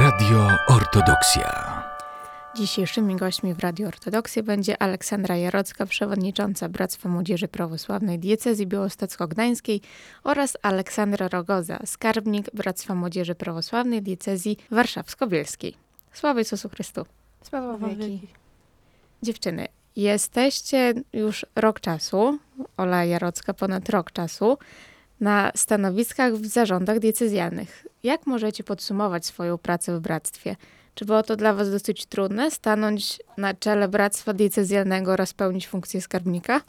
Radio Ortodoksja. Dzisiejszymi gośćmi w Radio Ortodoksja będzie Aleksandra Jarocka, przewodnicząca Bractwa Młodzieży Prawosławnej Diecezji Białostocko-Gdańskiej oraz Aleksandra Rogoza, skarbnik Bractwa Młodzieży Prawosławnej Diecezji Warszawsko-Bielskiej. Sława Jezusu Chrystu. Sława wieki. Dziewczyny, jesteście już rok czasu, Ola Jarocka ponad rok czasu, na stanowiskach w zarządach diecezjalnych. Jak możecie podsumować swoją pracę w bractwie? Czy było to dla Was dosyć trudne, stanąć na czele bractwa diecezjalnego oraz pełnić funkcję skarbnika?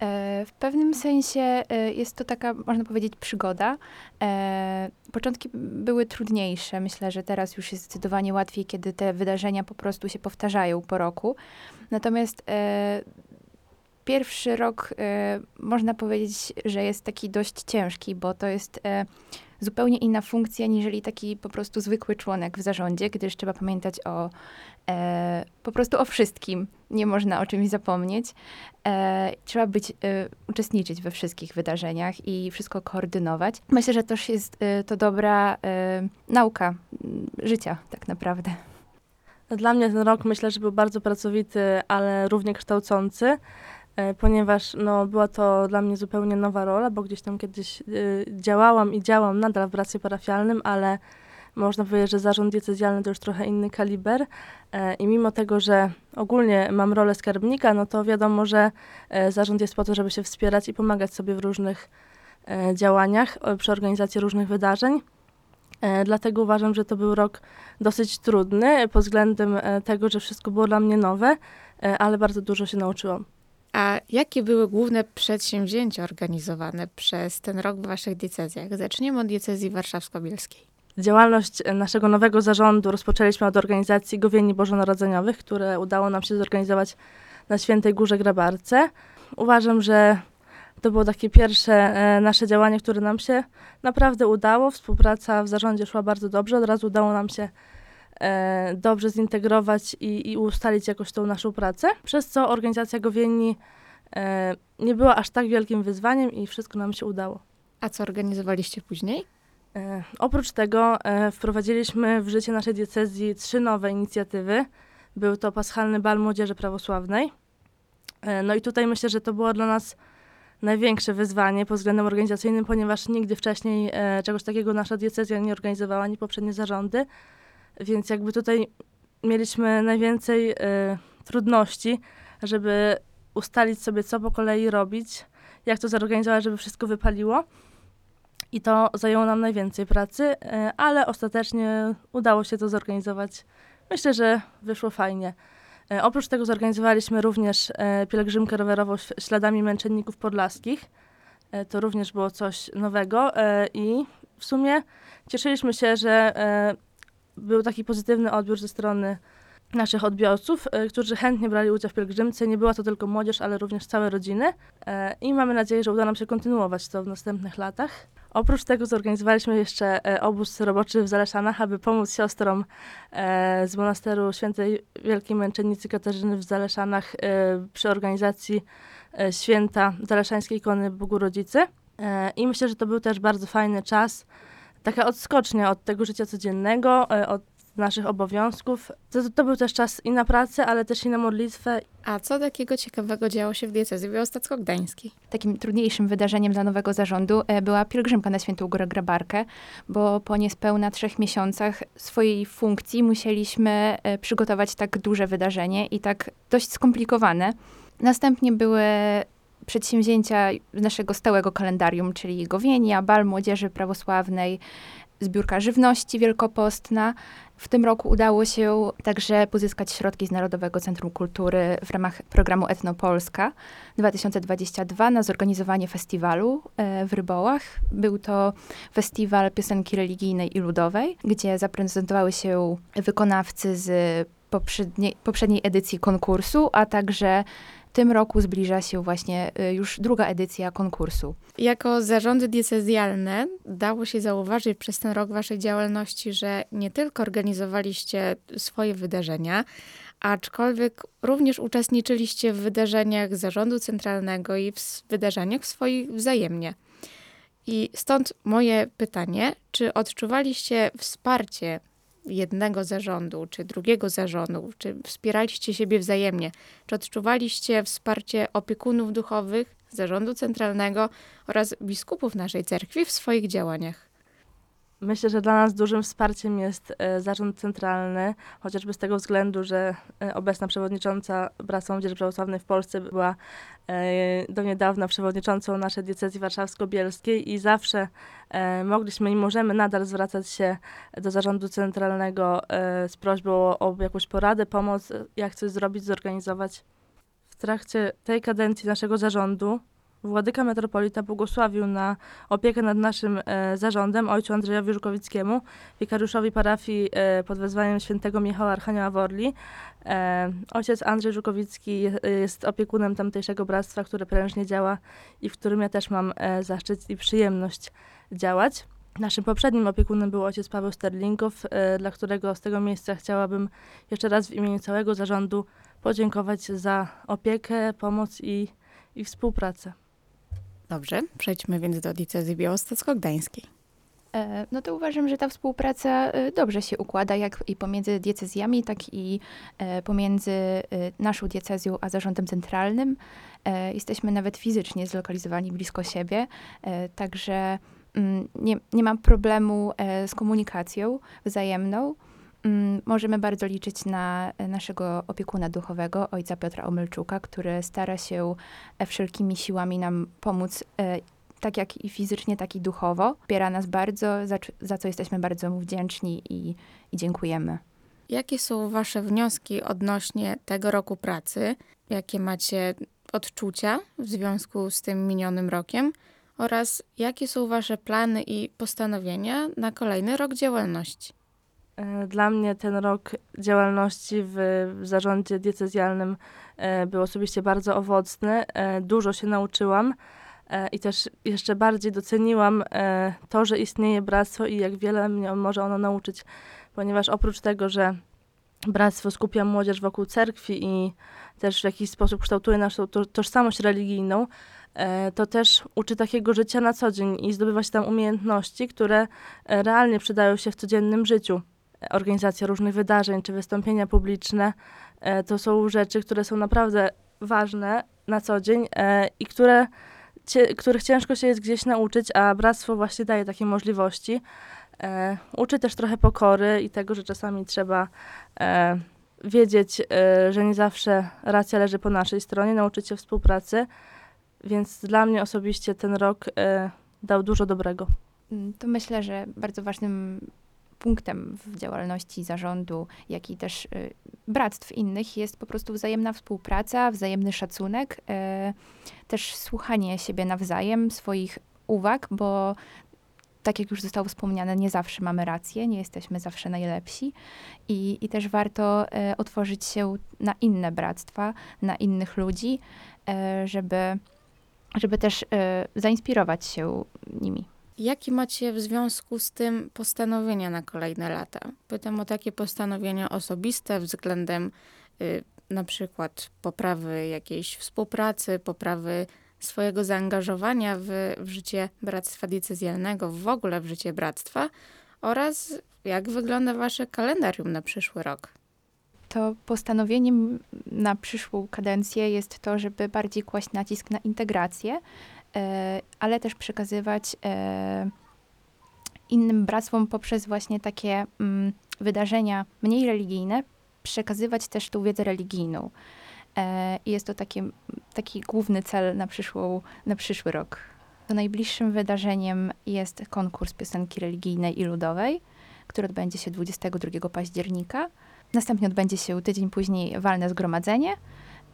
E, w pewnym sensie e, jest to taka, można powiedzieć, przygoda. E, początki były trudniejsze. Myślę, że teraz już jest zdecydowanie łatwiej, kiedy te wydarzenia po prostu się powtarzają po roku. Natomiast pierwszy rok można powiedzieć, że jest taki dość ciężki, bo to jest zupełnie inna funkcja, niżeli taki po prostu zwykły członek w zarządzie, gdyż trzeba pamiętać o e, po prostu o wszystkim. Nie można o czymś zapomnieć. E, trzeba być, e, uczestniczyć we wszystkich wydarzeniach i wszystko koordynować. Myślę, że też jest e, to dobra e, nauka życia, tak naprawdę. Dla mnie ten rok myślę, że był bardzo pracowity, ale równie kształcący. E, ponieważ no, była to dla mnie zupełnie nowa rola, bo gdzieś tam kiedyś y, działałam i działam nadal w bracie parafialnym, ale można powiedzieć, że zarząd diecezjalny to już trochę inny kaliber e, i mimo tego, że ogólnie mam rolę skarbnika, no to wiadomo, że e, zarząd jest po to, żeby się wspierać i pomagać sobie w różnych e, działaniach, przy organizacji różnych wydarzeń. Dlatego uważam, że to był rok dosyć trudny pod względem tego, że wszystko było dla mnie nowe, ale bardzo dużo się nauczyłam. A jakie były główne przedsięwzięcia organizowane przez ten rok w waszych diecezjach? Zaczniemy od diecezji warszawsko-bielskiej. Działalność naszego nowego zarządu rozpoczęliśmy od organizacji Gowieni Bożonarodzeniowych, które udało nam się zorganizować na Świętej Górze Grabarce. Uważam, że to było takie pierwsze e, nasze działanie, które nam się naprawdę udało. Współpraca w zarządzie szła bardzo dobrze. Od razu udało nam się dobrze zintegrować i, i, ustalić jakoś tą naszą pracę, przez co organizacja Gowieni e, nie była aż tak wielkim wyzwaniem i wszystko nam się udało. A co organizowaliście później? E, oprócz tego e, wprowadziliśmy w życie naszej diecezji trzy nowe inicjatywy. Był to Paschalny Bal Młodzieży Prawosławnej. E, no i tutaj myślę, że to było dla nas największe wyzwanie pod względem organizacyjnym, ponieważ nigdy wcześniej e, czegoś takiego nasza diecezja nie organizowała, ani poprzednie zarządy. Więc jakby tutaj mieliśmy najwięcej y, trudności, żeby ustalić sobie, co po kolei robić, jak to zorganizować, żeby wszystko wypaliło. I to zajęło nam najwięcej pracy, y, ale ostatecznie udało się to zorganizować. Myślę, że wyszło fajnie. Y, oprócz tego zorganizowaliśmy również pielgrzymkę rowerową śladami męczenników podlaskich. To również było coś nowego i w sumie cieszyliśmy się, że był taki pozytywny odbiór ze strony naszych odbiorców, e, którzy chętnie brali udział w pielgrzymce. Nie była to tylko młodzież, ale również całe rodziny. E, I mamy nadzieję, że uda nam się kontynuować to w następnych latach. Oprócz tego zorganizowaliśmy jeszcze e, obóz roboczy w Zaleszanach, aby pomóc siostrom z monasteru świętej Wielkiej Męczennicy Katarzyny w Zaleszanach przy organizacji święta Zaleszańskiej Ikony Bogu Rodzicy. I myślę, że to był też bardzo fajny czas, taka odskocznia od tego życia codziennego, e, od naszych obowiązków. To, to, był też czas i na pracę, ale też i na modlitwę. A co takiego ciekawego działo się w diecezji białostocko-gdańskiej? Takim trudniejszym wydarzeniem dla nowego zarządu e, była pielgrzymka na Świętą Górę Grabarkę, bo po niespełna trzech miesiącach swojej funkcji musieliśmy e, przygotować tak duże wydarzenie i tak dość skomplikowane. Następnie były przedsięwzięcia naszego stałego kalendarium, czyli Gowienia, Bal Młodzieży Prawosławnej, zbiórka żywności wielkopostna. W tym roku udało się także pozyskać środki z Narodowego Centrum Kultury w ramach programu Etnopolska 2022 na zorganizowanie festiwalu e, w Rybołach. Był to festiwal piosenki religijnej i ludowej, gdzie zaprezentowały się wykonawcy z poprzedniej, poprzedniej edycji konkursu, a także w tym roku zbliża się właśnie y, już druga edycja konkursu. Jako zarządy diecezjalne dało się zauważyć przez ten rok waszej działalności, że nie tylko organizowaliście swoje wydarzenia, aczkolwiek również uczestniczyliście w wydarzeniach zarządu centralnego i w wydarzeniach swoich wzajemnie. I stąd moje pytanie, czy odczuwaliście wsparcie jednego zarządu, czy drugiego zarządu, czy wspieraliście siebie wzajemnie? Czy odczuwaliście wsparcie opiekunów duchowych, zarządu centralnego oraz biskupów naszej cerkwi w swoich działaniach? Myślę, że dla nas dużym wsparciem jest e, zarząd centralny, chociażby z tego względu, że e, obecna przewodnicząca Bractwa Młodzieży Prawosławnej w Polsce była e, do niedawna przewodniczącą naszej diecezji warszawsko-bielskiej i zawsze mogliśmy i możemy nadal zwracać się do zarządu centralnego z prośbą o, jakąś poradę, pomoc, jak coś zrobić, zorganizować. W trakcie tej kadencji naszego zarządu Władyka metropolita błogosławił na opiekę nad naszym e, zarządem ojcu Andrzejowi Żukowickiemu, wikariuszowi parafii e, pod wezwaniem świętego Michała Archanioła Worli. E, ojciec Andrzej Żukowicki je, jest opiekunem tamtejszego bractwa, które prężnie działa i w którym ja też mam e, zaszczyt i przyjemność działać. Naszym poprzednim opiekunem był ojciec Paweł Sterlingow, e, dla którego z tego miejsca chciałabym jeszcze raz w imieniu całego zarządu podziękować za opiekę, pomoc i, i współpracę. Dobrze, przejdźmy więc do diecezji białostocko-gdańskiej. E, No to uważam, że ta współpraca e, dobrze się układa, jak i pomiędzy diecezjami, tak i e, pomiędzy naszą diecezją a zarządem centralnym. Jesteśmy nawet fizycznie zlokalizowani blisko siebie, także mm, nie, nie mam problemu z komunikacją wzajemną. Mm, Możemy bardzo liczyć na e, naszego opiekuna duchowego, ojca Piotra Omylczuka, który stara się e, wszelkimi siłami nam pomóc e, tak jak i fizycznie, tak i duchowo. Wspiera nas bardzo, za, co jesteśmy bardzo mu wdzięczni i, i dziękujemy. Jakie są Wasze wnioski odnośnie tego roku pracy? Jakie macie odczucia w związku z tym minionym rokiem? Oraz jakie są Wasze plany i postanowienia na kolejny rok działalności? E, Dla mnie ten rok działalności w zarządzie diecezjalnym e, był osobiście bardzo owocny. E, Dużo się nauczyłam i też jeszcze bardziej doceniłam to, że istnieje bractwo i jak wiele mnie może ono nauczyć, ponieważ oprócz tego, że bractwo skupia młodzież wokół cerkwi i też w jakiś sposób kształtuje naszą to, tożsamość religijną, to też uczy takiego życia na co dzień i zdobywa się tam umiejętności, które realnie przydają się w codziennym życiu organizacja różnych wydarzeń czy wystąpienia publiczne. E, To są rzeczy, które są naprawdę ważne na co dzień e, i które, których ciężko się jest gdzieś nauczyć, a bractwo właśnie daje takie możliwości. E, Uczy też trochę pokory i tego, że czasami trzeba wiedzieć, że nie zawsze racja leży po naszej stronie, nauczyć się współpracy. Więc dla mnie osobiście ten rok dał dużo dobrego. Mm, To myślę, że bardzo ważnym punktem w działalności zarządu, jak i też y, bractw innych jest po prostu wzajemna współpraca, wzajemny szacunek, e, też słuchanie siebie nawzajem, swoich uwag, bo tak jak już zostało wspomniane, nie zawsze mamy rację, nie jesteśmy zawsze najlepsi i, i też warto e, otworzyć się na inne bractwa, na innych ludzi, żeby, żeby też zainspirować się nimi. Jakie macie w związku z tym postanowienia na kolejne lata? Pytam o takie postanowienia osobiste względem y, na przykład poprawy jakiejś współpracy, poprawy swojego zaangażowania w, w życie bractwa diecezjalnego, w ogóle w życie bractwa oraz jak wygląda wasze kalendarium na przyszły rok. To postanowieniem na przyszłą kadencję jest to, żeby bardziej kłaść nacisk na integrację, ale też przekazywać e, innym bractwom poprzez właśnie takie mm, wydarzenia mniej religijne, przekazywać też tą wiedzę religijną. E, I jest to taki, taki główny cel na, przyszłą, na przyszły rok. To najbliższym wydarzeniem jest konkurs piosenki religijnej i ludowej, który odbędzie się 22 października. Następnie odbędzie się tydzień później walne zgromadzenie.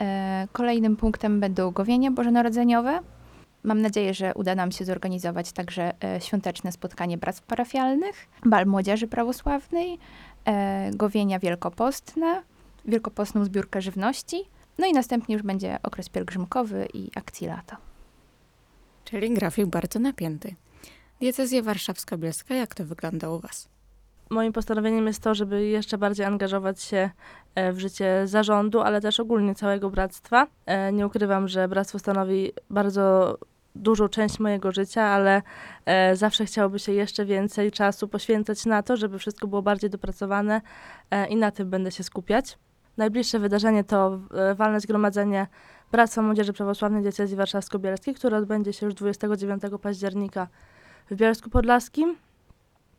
E, Kolejnym punktem będą gowienia bożonarodzeniowe. Mam nadzieję, że uda nam się zorganizować także e, świąteczne spotkanie bractw parafialnych, bal młodzieży prawosławnej, e, gowienia wielkopostne, wielkopostną zbiórkę żywności. No i następnie już będzie okres pielgrzymkowy i akcji lata. Czyli grafik bardzo napięty. Diecezja warszawsko-bielska, jak to wygląda u was? Moim postanowieniem jest to, żeby jeszcze bardziej angażować się e, w życie zarządu, ale też ogólnie całego bractwa. Nie ukrywam, że bractwo stanowi bardzo dużą część mojego życia, ale e, zawsze chciałoby się jeszcze więcej czasu poświęcać na to, żeby wszystko było bardziej dopracowane e, i na tym będę się skupiać. Najbliższe wydarzenie to e, walne zgromadzenie Bractwa Młodzieży Prawosławnej Diecezji Warszawsko-Bielskiej, które odbędzie się już 29 października w Bielsku Podlaskim.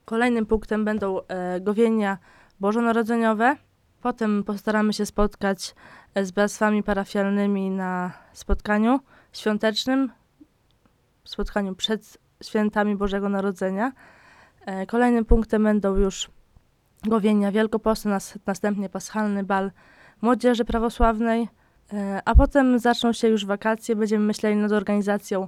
Kolejnym punktem będą e, gowienia bożonarodzeniowe. Potem postaramy się spotkać e, z bractwami parafialnymi na spotkaniu świątecznym, spotkaniu przed świętami Bożego Narodzenia. E, Kolejnym punktem będą już gowienia Wielkopostne, nas, następnie paschalny bal młodzieży prawosławnej, e, a potem zaczną się już wakacje, będziemy myśleli nad organizacją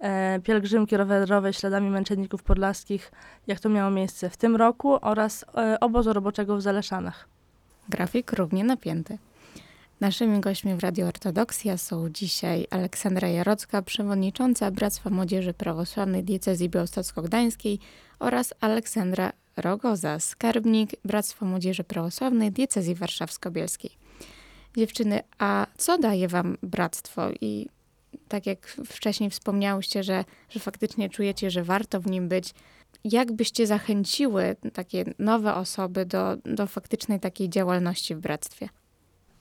e, pielgrzymki rowerowej śladami męczenników podlaskich, jak to miało miejsce w tym roku, oraz obozu roboczego w Zaleszanach. Grafik równie napięty. Naszymi gośćmi w Radio Ortodoksja są dzisiaj Aleksandra Jarocka, przewodnicząca Bractwa Młodzieży Prawosławnej Diecezji Białostocko-Gdańskiej oraz Aleksandra Rogoza, skarbnik Bractwa Młodzieży Prawosławnej Diecezji Warszawsko-Bielskiej. Dziewczyny, a co daje wam bractwo? I tak jak wcześniej wspomniałyście, że, że faktycznie czujecie, że warto w nim być, jak byście zachęciły takie nowe osoby do, do faktycznej takiej działalności w bractwie?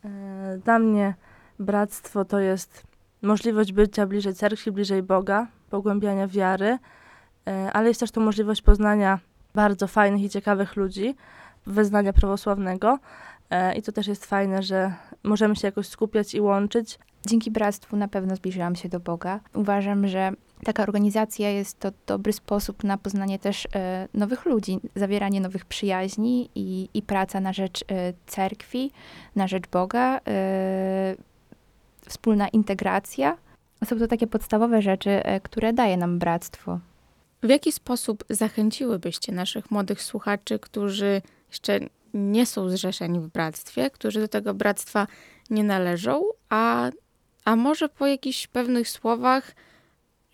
E, Dla mnie bractwo to jest możliwość bycia bliżej cerkwi, bliżej Boga, pogłębiania wiary, e, ale jest też to możliwość poznania bardzo fajnych i ciekawych ludzi, wyznania prawosławnego. E, I to też jest fajne, że możemy się jakoś skupiać i łączyć. Dzięki bractwu na pewno zbliżyłam się do Boga. Uważam, że taka organizacja jest to dobry sposób na poznanie też e, nowych ludzi, zawieranie nowych przyjaźni i, i praca na rzecz e, cerkwi, na rzecz Boga, e, wspólna integracja. Są to takie podstawowe rzeczy, które daje nam bractwo. W jaki sposób zachęciłybyście naszych młodych słuchaczy, którzy jeszcze nie są zrzeszeni w bractwie, którzy do tego bractwa nie należą, a, a może po jakichś pewnych słowach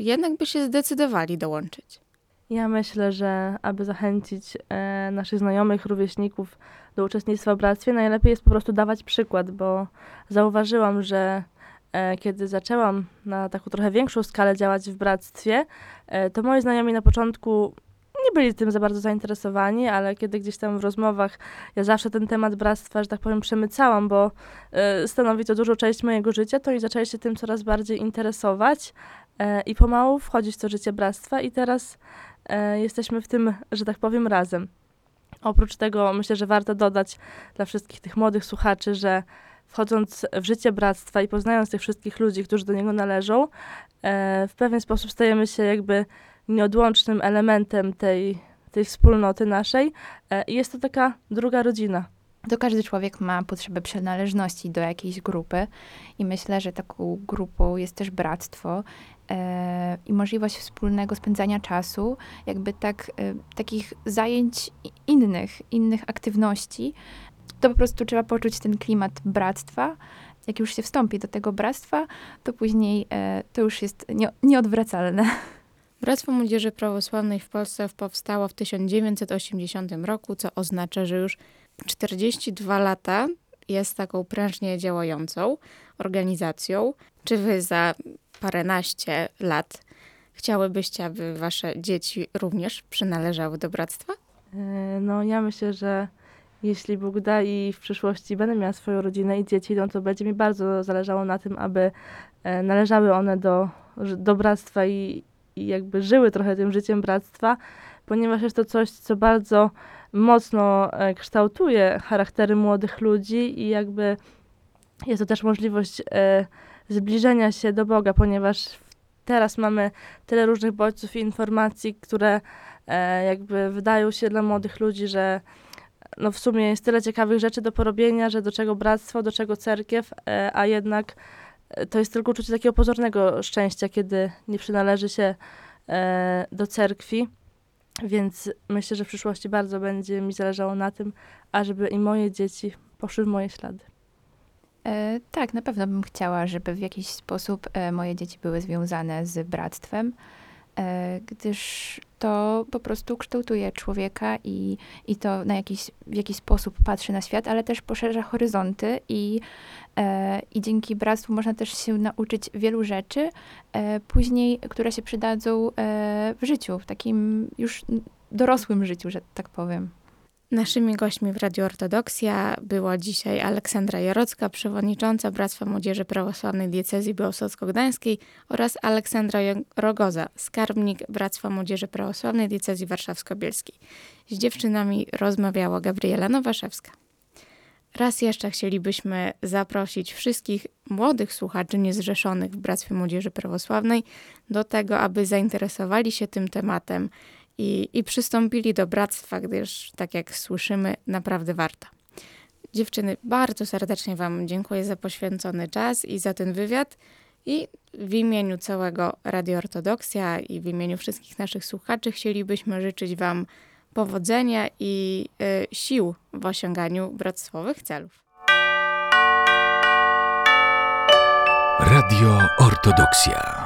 jednak by się zdecydowali dołączyć? Ja myślę, że aby zachęcić e, naszych znajomych, rówieśników do uczestnictwa w bractwie, najlepiej jest po prostu dawać przykład, bo zauważyłam, że e, kiedy zaczęłam na taką trochę większą skalę działać w bractwie, e, to moi znajomi na początku nie byli tym za bardzo zainteresowani, ale kiedy gdzieś tam w rozmowach ja zawsze ten temat bractwa, że tak powiem, przemycałam, bo e, stanowi to dużą część mojego życia, to i zaczęli się tym coraz bardziej interesować i pomału wchodzić w to życie bractwa i teraz e, jesteśmy w tym, że tak powiem, razem. Oprócz tego myślę, że warto dodać dla wszystkich tych młodych słuchaczy, że wchodząc w życie bractwa i poznając tych wszystkich ludzi, którzy do niego należą, e, w pewien sposób stajemy się jakby nieodłącznym elementem tej, tej wspólnoty naszej e, i jest to taka druga rodzina. To każdy człowiek ma potrzebę przynależności do jakiejś grupy i myślę, że taką grupą jest też bractwo e, i możliwość wspólnego spędzania czasu, jakby tak, e, takich zajęć innych, innych aktywności. To po prostu trzeba poczuć ten klimat bractwa. Jak już się wstąpi do tego bractwa, to później e, to już jest nie, nieodwracalne. Bractwo Młodzieży Prawosławnej w Polsce powstało w 1980 roku, co oznacza, że już 42 lata jest taką prężnie działającą organizacją. Czy wy za paręnaście lat chciałybyście, aby wasze dzieci również przynależały do bractwa? E, No, ja myślę, że jeśli Bóg da i w przyszłości będę miała swoją rodzinę i dzieci, no to będzie mi bardzo zależało na tym, aby e, należały one do, do bractwa i, i jakby żyły trochę tym życiem bractwa, ponieważ jest to coś, co bardzo mocno e, kształtuje charaktery młodych ludzi i jakby jest to też możliwość zbliżenia się do Boga, ponieważ teraz mamy tyle różnych bodźców i informacji, które e, jakby wydają się dla młodych ludzi, że no w sumie jest tyle ciekawych rzeczy do porobienia, że do czego bractwo, do czego cerkiew, e, a jednak e, to jest tylko uczucie takiego pozornego szczęścia, kiedy nie przynależy się e, do cerkwi. Więc myślę, że w przyszłości bardzo będzie mi zależało na tym, ażeby i moje dzieci poszły w moje ślady. E, tak, na pewno bym chciała, żeby w jakiś sposób e, moje dzieci były związane z bractwem, e, gdyż to po prostu kształtuje człowieka i, i to na jakiś, w jakiś sposób patrzy na świat, ale też poszerza horyzonty i, i dzięki bractwu można też się nauczyć wielu rzeczy później, które się przydadzą w życiu, w takim już dorosłym życiu, że tak powiem. Naszymi gośćmi w Radio Ortodoksja była dzisiaj Aleksandra Jarocka, przewodnicząca Bractwa Młodzieży Prawosławnej Diecezji Białostocko-Gdańskiej oraz Aleksandra Rogoza, skarbnik Bractwa Młodzieży Prawosławnej Diecezji Warszawsko-Bielskiej. Z dziewczynami rozmawiała Gabriela Nowaszewska. Raz jeszcze chcielibyśmy zaprosić wszystkich młodych słuchaczy niezrzeszonych w Bractwie Młodzieży Prawosławnej do tego, aby zainteresowali się tym tematem i, i przystąpili do bractwa, gdyż, tak jak słyszymy, naprawdę warto. Dziewczyny, bardzo serdecznie Wam dziękuję za poświęcony czas i za ten wywiad. I w imieniu całego Radio Ortodoksja i w imieniu wszystkich naszych słuchaczy chcielibyśmy życzyć Wam powodzenia i y, sił w osiąganiu bractwowych celów. Radio Ortodoksja.